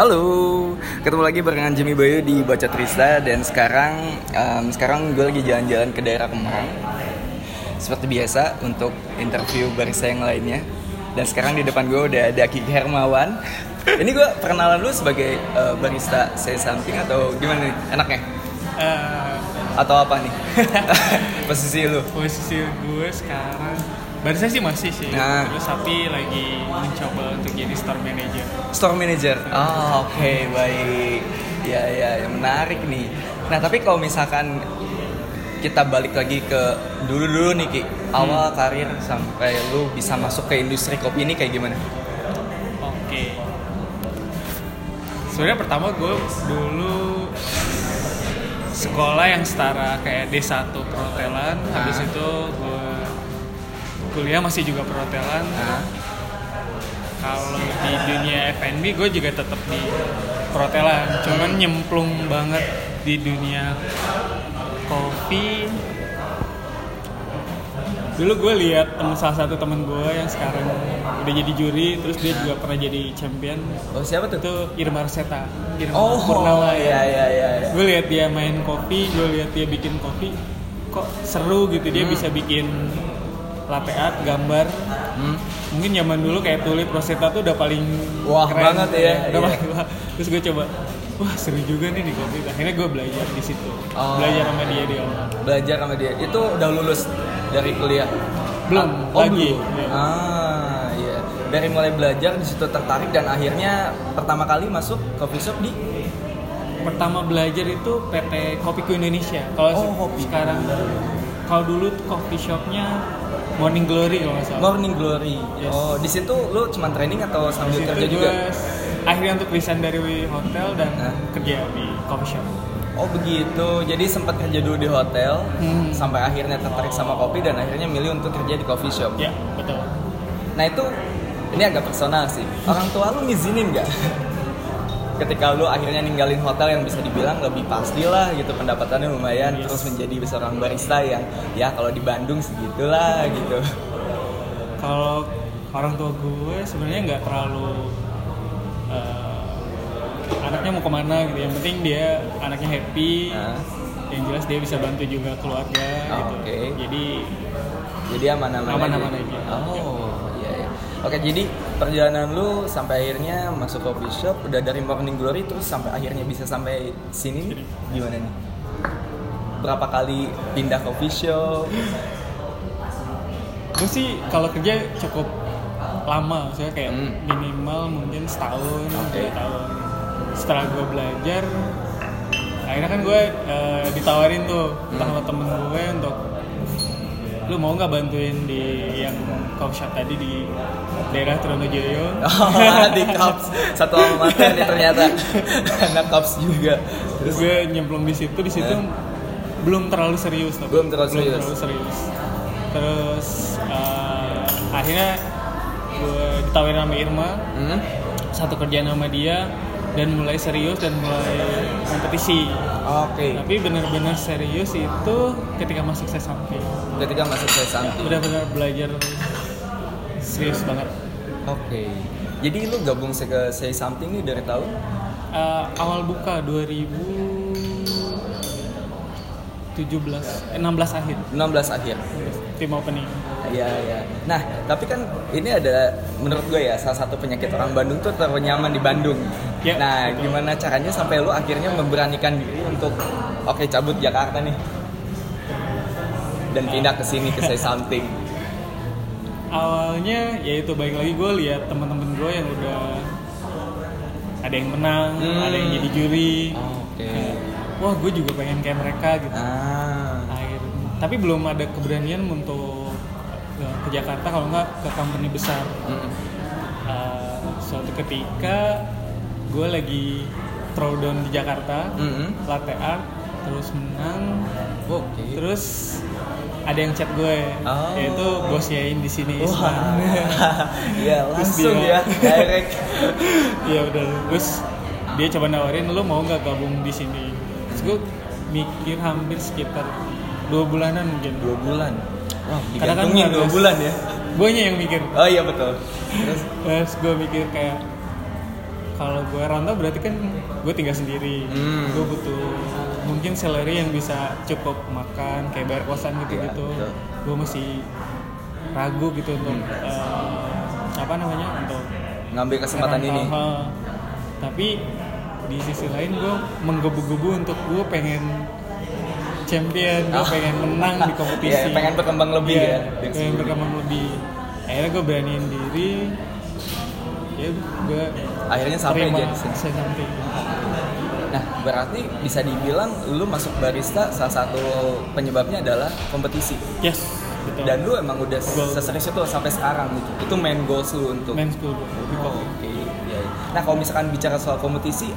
Halo, ketemu lagi barengan Jimmy Bayu di Baca Trista dan sekarang em, sekarang gue lagi jalan-jalan ke daerah Kemang. Seperti biasa untuk interview barista yang lainnya. Dan sekarang di depan gue udah ada Kiki Hermawan. Ini gue perkenalan lu sebagai eh, barista say something atau gimana nih? Enaknya? Eh, Atau apa nih? Posisi lu? posisi gue sekarang barista sih masih sih Nah. terus tapi lagi mencoba untuk jadi store manager Store manager. Oh, oke, baik. Ya, ya, yang menarik nih. Nah, tapi kalau misalkan kita balik lagi ke dulu-dulu nih, Ki. Awal karir sampai lu bisa masuk ke industri kopi ini kayak gimana? oke sebenarnya pertama gue dulu sekolah yang setara kayak D1 perhotelan habis Ah. itu gue kuliah masih juga perhotelan Nah, kalau di dunia F&B gue juga tetap di perhotelan cuman nyemplung banget di dunia kopi dulu gue lihat temen salah satu temen gue yang sekarang udah jadi juri terus dia juga pernah jadi champion oh siapa tuh? itu Irma Arseta Irma Oh, Purnama ya, ya, ya. ya. gue lihat dia main kopi gue lihat dia bikin kopi kok seru gitu dia Hmm. bisa bikin latte art gambar Hmm? mungkin zaman dulu kayak tulip Rosetta tuh udah paling Wah, keren banget ya, udah iya. terus gue coba wah seru juga nih di kopi akhirnya gue belajar di situ Oh. belajar sama dia di awal Belajar sama dia. Itu udah lulus dari kuliah? Belum, Ah, oh, lagi. belum. Iya. Ah, iya. Dari mulai belajar di situ tertarik dan akhirnya pertama kali masuk coffee shop di pertama belajar itu PT Kopiku Indonesia kalau Oh, se- Kopi. sekarang kalau dulu coffee shopnya Morning Glory kalau nggak salah Morning Glory. Yes. Oh, di situ lu cuma training atau sambil Di situ kerja juga? akhirnya untuk resign dari hotel dan Hah? kerja di coffee shop Oh begitu. Jadi sempat kerja dulu di hotel Hmm. sampai akhirnya tertarik sama kopi dan akhirnya milih untuk kerja di coffee shop. ya betul Nah itu ini agak personal sih. Orang tua lu ngizinin nggak? Ketika lu akhirnya ninggalin hotel yang bisa dibilang lebih pasti lah gitu pendapatannya lumayan Yes. terus menjadi seorang barista yang ya kalau di Bandung segitulah gitu. kalau orang tua gue sebenarnya nggak terlalu eh, anaknya mau ke mana gitu yang penting dia anaknya happy Nah, yang jelas dia bisa bantu juga keluarga Oh, gitu oke. jadi jadi aman-aman Aman-aman aja. aja. Oh iya iya. Oke jadi perjalanan lu sampai akhirnya masuk coffee shop udah dari Morning Glory terus sampai akhirnya bisa sampai sini nih, gimana nih? Berapa kali pindah coffee shop? gue sih kalau kerja cukup lama saya kayak Hmm. minimal mungkin setahun Oke. dua tahun setelah gue belajar akhirnya kan gue eh, ditawarin tuh Hmm. sama temen gue untuk lu mau nggak bantuin di yang coffee shop tadi di daerah Tronojoyo Oh, di Cups satu mater nih ternyata anak Cups juga. terus gue nyemplung di situ di situ Eh. belum terlalu serius tapi Belum terlalu serius. terlalu serius. terus eh, akhirnya gue ditawarin sama Irma Hmm? satu kerjaan sama dia dan mulai serius dan mulai kompetisi Oke. tapi benar-benar serius itu ketika masuk saya samping Ketika masuk saya santai. benar-benar belajar serius banget Oke. Jadi lu gabung ke Say Something nih dari tahun? Eh, awal buka 2017 eh, 16 akhir 16 akhir. tim opening Iya, iya. Nah, tapi kan ini ada menurut gue ya salah satu penyakit orang Bandung tuh terlalu nyaman di Bandung. Ya, nah, betul. gimana caranya sampai lu akhirnya memberanikan diri untuk oke cabut Jakarta nih dan pindah ke sini ke Say Something. awalnya yaitu baik lagi gue lihat teman-teman gue yang udah ada yang menang Hmm. ada yang jadi juri Oke. Kayak, wah gue juga pengen kayak mereka gitu Ah. akhir tapi belum ada keberanian untuk ke, Jakarta kalau nggak ke company besar Mm. Eh, suatu ketika gue lagi throwdown di Jakarta Mm-mm. latte art terus menang Oke. terus ada yang chat gue Oh. yaitu bosnya di sini Isman Terus langsung dia- ya direct. Iya udah terus dia coba nawarin lo mau nggak gabung di sini terus gue mikir hampir sekitar dua bulanan mungkin Dua bulan. Wah, Karena kan dua bulan ya. gue yang mikir Oh iya betul. Terus terus gue mikir kayak kalau gue rantau berarti kan gue tinggal sendiri Hmm. gue butuh mungkin salary yang bisa cukup makan kayak bayar kosan gitu Iya, gitu betul. gue masih ragu gitu untuk eh, apa namanya untuk ngambil kesempatan ini ngerantau. Ha. tapi di sisi lain gue menggebu-gebu untuk gue pengen champion gue Ah. pengen menang di kompetisi Iya, pengen berkembang lebih Iya, ya, pengen sebelumnya. berkembang lebih akhirnya gue beraniin diri ya gue akhirnya sampai jadi saya sampai Nah, berarti bisa dibilang lu masuk barista salah satu penyebabnya adalah kompetisi. yes betul Dan lu emang udah Goal. seserius itu sampai sekarang gitu. Itu main goals lu untuk main di Oh. Oke, iya, iya. Nah, kalau misalkan bicara soal kompetisi,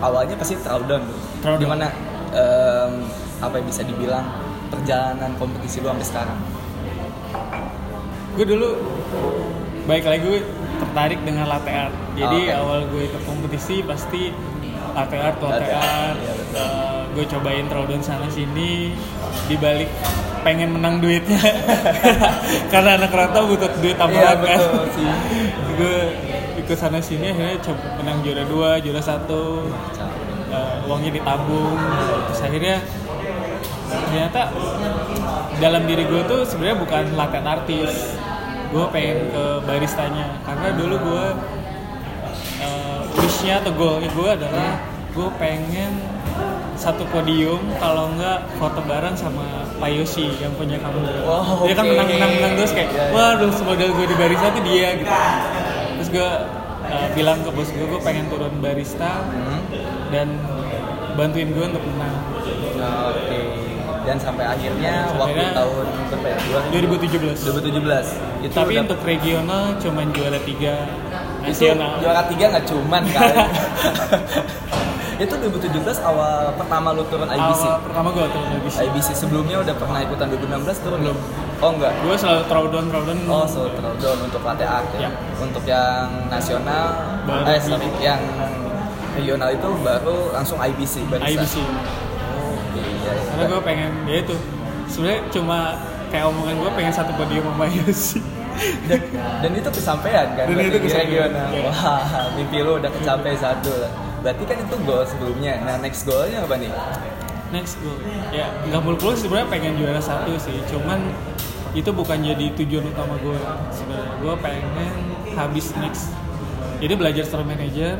awalnya pasti throwdown tuh. Throwdown. Gimana em, apa yang bisa dibilang perjalanan kompetisi lu sampai sekarang? gue dulu baik lagi gue tertarik dengan latte art jadi Oh, oke. awal gue ikut kompetisi pasti latte art latte Latte art, iya, betul. Eh, gue cobain throwdown sana sini dibalik pengen menang duitnya karena anak rantau butuh duit tambahan kan Iya, betul sih. gue ikut sana sini akhirnya coba menang juara dua juara satu eh, uangnya ditabung terus akhirnya ternyata dalam diri gue tuh sebenarnya bukan latihan artis gue pengen ke baristanya karena dulu gue uh, wishnya atau goalnya gue adalah gue pengen satu podium kalau enggak foto bareng sama Pak Yosi yang punya kamu Oh, dia kan menang menang menang terus kayak iya. waduh modal gue di barista tuh dia gitu terus gue uh, bilang ke bos gue gue pengen turun barista Hmm. dan bantuin gue untuk menang Oke. Dan sampai akhirnya Sampai waktu tahun berapa ya? 2017 2017. Itu tapi udah- untuk regional cuman juara tiga nasional. juara tiga nggak cuman kan? Itu 2017 awal pertama lu turun IBC awal pertama gue turun IBC IBC sebelumnya udah pernah ikutan 2016 turun belum. Oh enggak? Gue selalu throwdown throwdown oh so throwdown untuk latte art ya Ya. untuk yang nasional Baru eh sorry yang regional itu baru langsung IBC. IBC. Karena gue pengen ya itu. Sebenarnya cuma kayak omongan gue pengen satu podium sama Yosi dan, dan itu kesampaian kan? Dan itu kesampaian, regional wah mimpi lu udah kecapai satu lah. Berarti kan itu goal sebelumnya. Nah next goalnya apa nih? Next goal. Ya nggak muluk-muluk sebenarnya pengen juara satu sih. Cuman itu bukan jadi tujuan utama gue sebenarnya gue pengen habis next. Jadi belajar store manager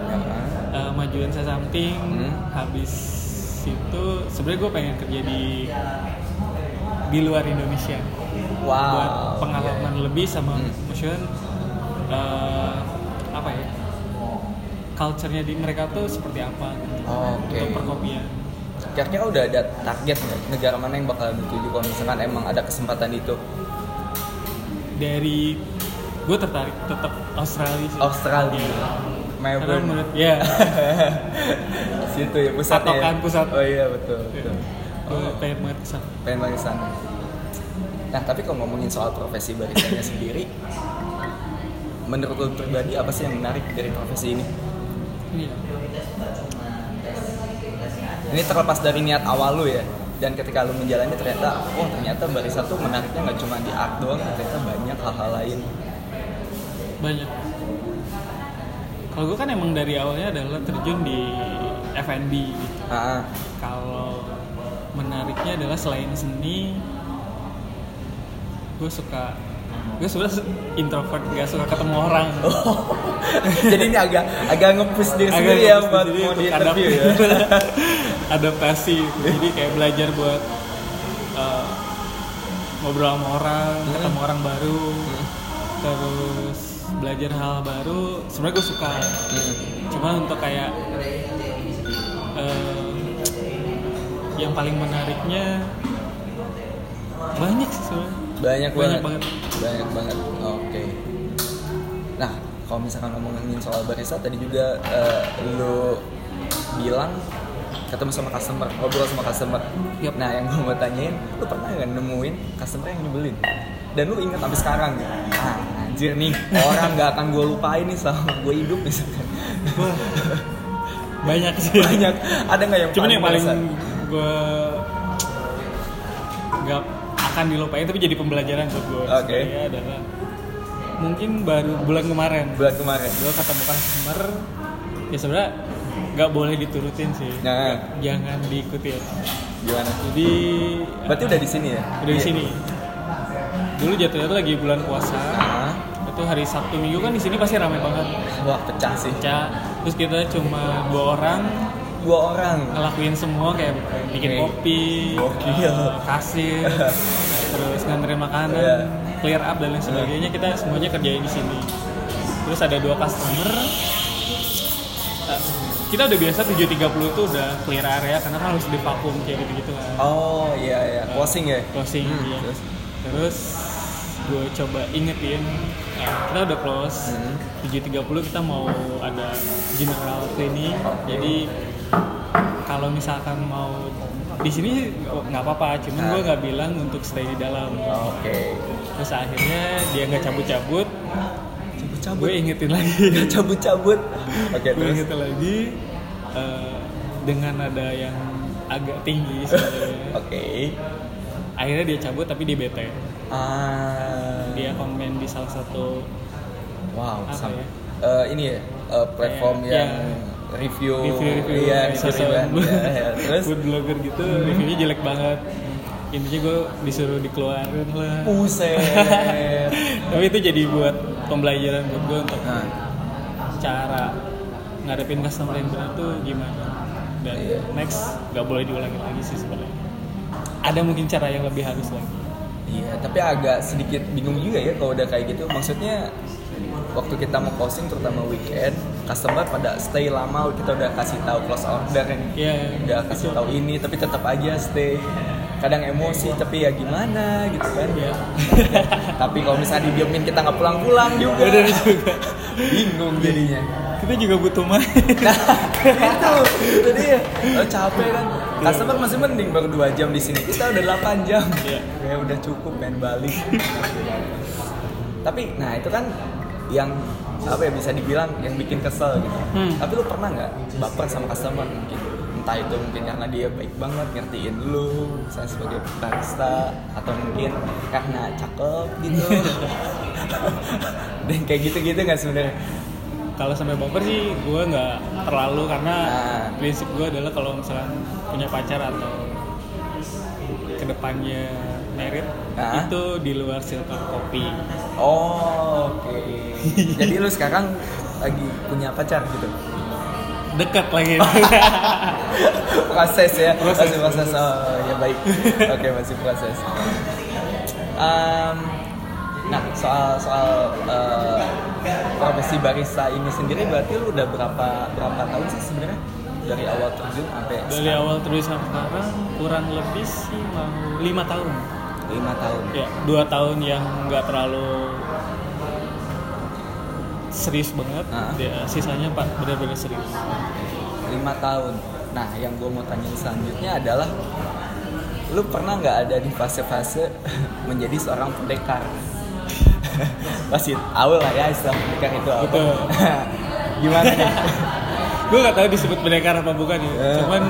eh, majuin saya something Hmm. habis itu sebenarnya gue pengen kerja di di luar Indonesia. Wow. Buat pengalaman lebih sama Hmm. maksudnya eh, apa ya culture-nya di mereka tuh seperti apa gitu. Oke. untuk perkopian. Kira-kira udah ada target nggak? Negara mana yang bakal dituju kalau misalkan emang ada kesempatan itu? dari gue tertarik tetap Australia sih. Australia, karena Melbourne, menurut ya situ ya pusatnya. ya? Patokan pusat. Oh iya betul. betul. gue pengen banget ke sana Pengen banget ke sana. Nah tapi kalau ngomongin soal profesi baristanya sendiri, menurut lo pribadi apa sih yang menarik dari profesi ini? Iya. Ini terlepas dari niat awal lu ya, dan ketika lu menjalani ternyata, oh ternyata barista tuh menariknya nggak cuma di art doang, ternyata banyak hal-hal lain. banyak kalau gue kan emang dari awalnya adalah terjun di F&B gitu. Ah, kalau menariknya adalah selain seni gue suka gue sebenarnya introvert gak suka ketemu orang. Jadi ini agak agak nge-push diri Agak sendiri ya buat mau untuk di interview ya. adap- adaptasi. Jadi kayak belajar buat uh, ngobrol sama orang Hmm. ketemu orang baru. Terus belajar hal baru sebenarnya gue suka cuma untuk kayak uh, yang paling menariknya banyak sih sebenarnya Banyak, Banyak banget. banget. Banyak banget. Oke. Nah, kalau misalkan ngomongin soal barista tadi juga eh, lu bilang ketemu sama customer, ngobrol sama customer. Yup. Nah, yang gue mau tanyain, lu pernah nggak nemuin customer yang nyebelin? Dan lu inget sampai sekarang gitu? Ah, anjir nih, orang nggak akan gue lupain nih selama gue hidup misalkan. Wah, banyak sih Banyak. Ada nggak yang cuman yang paling gue nggak akan dilupain tapi jadi pembelajaran buat gue Oke. adalah mungkin baru bulan kemarin bulan kemarin? gue ketemu customer ya sebenarnya nggak boleh diturutin sih Nah. jangan diikutin Gimana? jadi Berarti udah di sini ya? udah di Iya. sini dulu jatuhnya tuh lagi bulan puasa itu hari Sabtu Minggu kan di sini pasti ramai banget wah pecah sih. Ca, terus kita cuma dua orang Dua orang. ngelakuin semua kayak bikin Oke. kopi, eh, kasir, terus nganterin makanan, Iya. clear up dan lain sebagainya kita semuanya kerjain di sini. Terus ada dua customer, eh, kita udah biasa 7.30 tuh udah clear area karena kan harus divakum kayak gitu-gitu kan. Oh iya iya, closing ya? Closing, Hmm, iya. terus? Terus gue coba ingetin, eh, kita udah close. Hmm. 7.30 kita mau ada general cleaning. Jadi kalau misalkan mau di sini nggak apa-apa, cuman gue nggak bilang untuk stay di dalam. Oke. Terus akhirnya dia nggak cabut-cabut, Cabut-cabut. gue ingetin lagi. Cabut-cabut. Oke gue terus. ingetin lagi eh, dengan nada yang agak tinggi sebenarnya. Oke. Akhirnya dia cabut tapi dia bete. Ah. Dia komen di salah satu Wow. Apa ya? Eh, ini ya eh, platform Kayak, yang review. review-review Iya, sosok review ya, ya. Terus. food blogger gitu reviewnya jelek banget intinya gue disuruh dikeluarin lah Buset. tapi itu jadi buat pembelajaran buat gue untuk Nah, cara ngadepin customer yang benar tuh gimana dan Iya. next nggak boleh diulangi lagi sih sebenarnya ada mungkin cara yang lebih halus lagi Iya, tapi agak sedikit bingung juga ya kalau udah kayak gitu. Maksudnya waktu kita mau closing terutama weekend, customer pada stay lama, kita udah kasih tahu close order nih. Iya, udah kasih tahu ini tapi tetap aja stay. Kadang emosi tapi ya gimana gitu kan. Iya. tapi kalau misalnya didiemin kita nggak pulang-pulang juga. Bingung jadinya. Kita juga butuh main Nah, itu, itu dia. Lo capek kan. Customer masih mending baru 2 jam di sini. Kita udah 8 jam. Iya. Ya udah cukup main balik. Tapi nah itu kan yang apa ya bisa dibilang yang bikin kesel gitu. Hmm. Tapi lu pernah nggak baper sama customer mungkin? Entah itu mungkin karena dia baik banget ngertiin lu, saya sebagai barista atau mungkin karena cakep gitu. Dan kayak gitu-gitu nggak sebenarnya? Kalau sampai baper sih gue nggak terlalu karena Nah. prinsip gue adalah kalau misalkan punya pacar atau ke depannya merit Nah. itu di luar circle kopi Oh, oke. Jadi lu sekarang lagi punya pacar gitu? dekat lagi proses ya, Proses. masih proses. Oh, ya baik. Oke, masih proses. Em, nah, soal soal eh, profesi barista ini sendiri berarti lu udah berapa berapa tahun sih sebenarnya dari awal terjun sampai dari sekarang? awal terus sampai sekarang kurang lebih sih mau lima tahun lima tahun. ya dua tahun yang nggak terlalu serius banget Ah. ya, sisanya pak benar-benar serius lima tahun. Nah, yang gue mau tanya selanjutnya adalah lu pernah nggak ada di fase-fase menjadi seorang pendekar? Pasti tahu lah ya istilah pendekar itu apa. Betul. Gimana nih? gue nggak tahu disebut pendekar apa bukan ya Eh. cuman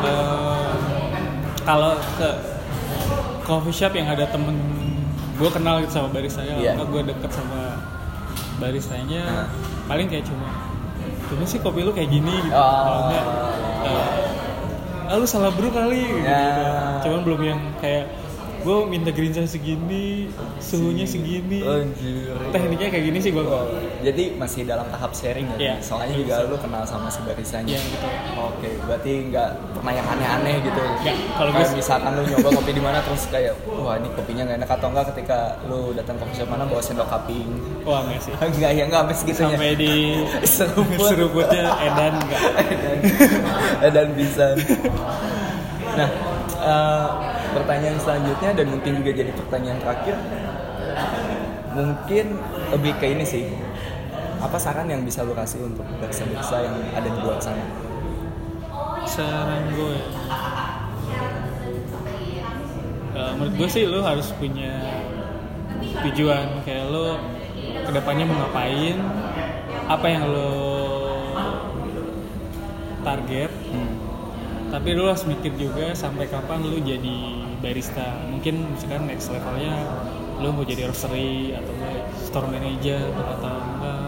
eh, kalau ke coffee shop yang ada temen gue kenal gitu sama baristanya yeah. gue deket sama baristanya Ah. paling kayak cuma cuma sih kopi lu kayak gini gitu Oh. Kalau enggak, ah, lu salah brew kali gitu, Ya. cuman belum yang kayak gue minta green chai segini suhunya segini Anjir. tekniknya kayak gini sih gue Oh, jadi masih dalam tahap sharing ya? Iya. Soalnya juga lu kenal sama si baristanya. Iya, betul. Oke, berarti nggak pernah yang aneh-aneh gitu. Nggak, kalau gue- misalkan lu nyoba kopi di mana terus kayak wah ini kopinya nggak enak atau enggak ketika lu datang ke shop mana bawa sendok cupping. wah enggak sih enggak ya enggak sampai segitunya. sampai di Seruput. seruputnya edan enggak dan, dan bisa. Nah, eh, pertanyaan selanjutnya dan mungkin juga jadi pertanyaan terakhir, mungkin lebih ke ini sih. Apa saran yang bisa lu kasih untuk barista-barista yang ada di luar sana? saran gue Eh, menurut gue sih lo harus punya tujuan kayak lo ke depannya mau ngapain apa yang lo target tapi lo harus mikir juga sampai kapan lo jadi barista mungkin misalkan next levelnya lo mau jadi roastery atau store manager atau enggak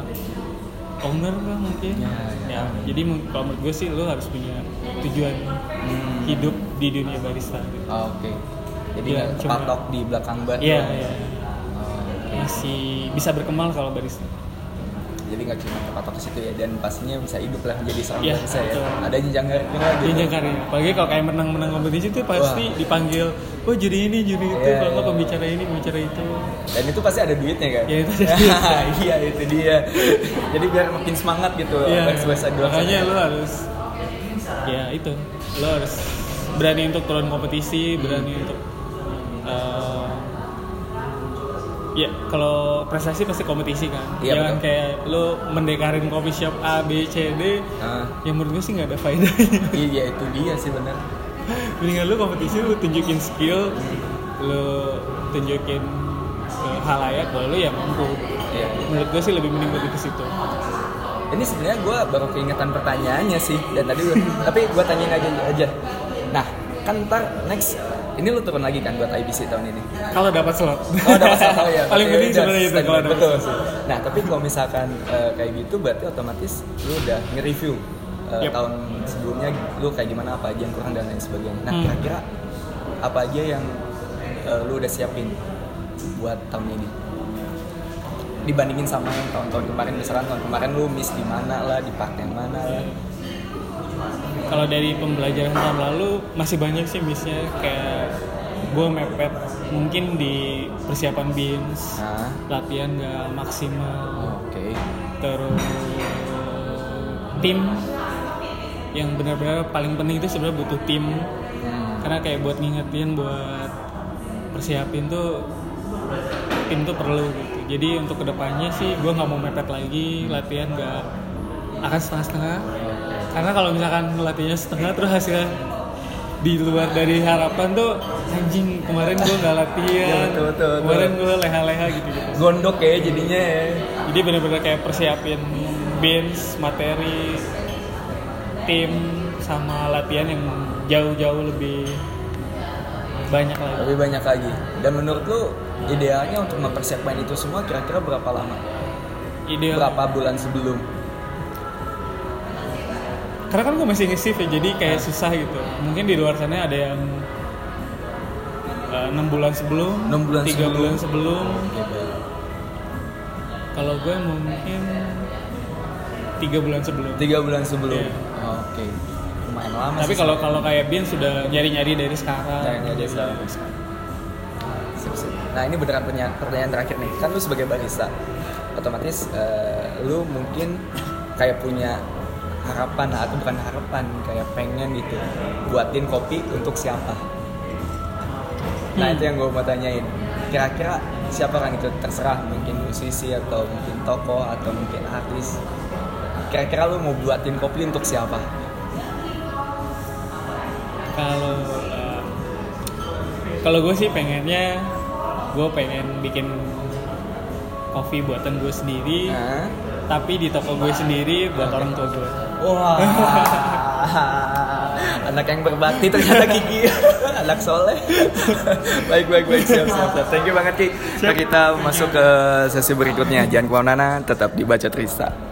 owner lah mungkin Ya, ya. jadi mung- kalau menurut gue sih lo harus punya tujuan Hmm. hidup di dunia barista gitu. Oh, Oke. Jadi Iya, nggak cuma- di belakang bar. iya iya Oh, oke. masih bisa berkembang kalau barista Jadi nggak cuma kepatok ke situ ya dan pastinya bisa hidup lah menjadi seorang Iya, barista ya. Ada karirnya lagi. jenjang karir apalagi kalau kayak menang-menang kompetisi tuh pasti Wah. dipanggil oh juri ini juri itu Iya, kalau iya. pembicara ini pembicara itu Dan itu pasti ada duitnya kan? Ya, itu ada. Iya itu dia. Jadi biar makin semangat gitu. Iya, barista di luar makanya lo harus ya itu lo harus berani untuk turun kompetisi berani untuk eh, ya kalau prestasi pasti kompetisi kan Iya, jangan betul. kayak lo mendekarin coffee shop A B C D Ah, yang menurut gue sih nggak ada faedahnya iya itu dia sih benar. mendingan lo kompetisi lo tunjukin skill lo tunjukin ke halayak bahwa lo ya mampu Iya. menurut gue sih lebih mending lebih ke situ Ini sebenarnya gue baru keingetan pertanyaannya sih dan tadi gua, tapi gue tanyain aja aja. Nah kan ntar next ini lu turun lagi kan buat IBC tahun ini. kalau dapat slot Oh dapat satu ya. paling penting udah sebenarnya itu kalau dapat betul. slot. Nah tapi kalau misalkan eh, kayak gitu berarti otomatis lu udah nge-review eh, Yep. tahun sebelumnya lu kayak gimana apa aja yang kurang dan lain sebagainya. Nah Hmm. kira-kira apa aja yang eh, lu udah siapin buat tahun ini? Dibandingin sama yang tahun-tahun kemarin misalkan tahun kemarin lu miss di mana lah, di part yang mana lah. Kalau dari pembelajaran tahun lalu masih banyak sih missnya. Kayak gue mepet mungkin di persiapan bins Nah, latihan gak maksimal. Oke. terus tim yang benar-benar paling penting itu sebenarnya butuh tim. Hmm. karena kayak buat ngingetin buat persiapin tuh tim tuh perlu gitu. Jadi untuk ke depannya sih gue nggak mau mepet lagi latihan nggak akan setengah-setengah. Karena kalau misalkan latihannya setengah terus hasilnya di luar dari harapan tuh anjing kemarin gue nggak latihan. Iya, betul, betul, betul. kemarin gue leha-leha gitu gitu Gondok ya jadinya ya. jadi bener-bener kayak persiapin bins materi tim sama latihan yang jauh-jauh lebih banyak lagi. Lebih banyak lagi. Dan menurut lu idealnya untuk mempersiapkan itu semua kira-kira berapa lama? Ideal. Berapa bulan sebelum karena kan gue masih nge-shift ya jadi kayak susah gitu. Mungkin di luar sana ada yang eh, enam bulan sebelum Enam bulan tiga sebelum. bulan sebelum. Kalau gue mungkin tiga bulan sebelum. Tiga bulan sebelum. Iya. oke. Lumayan lama tapi kalau kalau kayak Bian sudah nyari-nyari dari sekarang. Nyari-nyari dari sekarang. Sip, sip. nah ini beneran pertanyaan, pertanyaan terakhir nih. Kan lu sebagai barista otomatis eh, lu mungkin kayak punya harapan atau bukan harapan kayak pengen gitu buatin kopi untuk siapa? Nah Hmm. itu yang gue mau tanyain. Kira-kira siapa orang itu? Terserah mungkin musisi atau mungkin tokoh atau mungkin artis. Kira-kira lu mau buatin kopi untuk siapa? Kalau eh, kalau gue sih pengennya gue pengen bikin kopi buatan gue sendiri Hah? tapi di toko gue sendiri buat orang tua gue Wah, anak yang berbakti ternyata Kiki, anak soleh. baik baik baik siap siap. siap. Thank you banget Ki. Kita masuk ke sesi berikutnya. Jangan ke mana-mana, tetap dibaca Trista.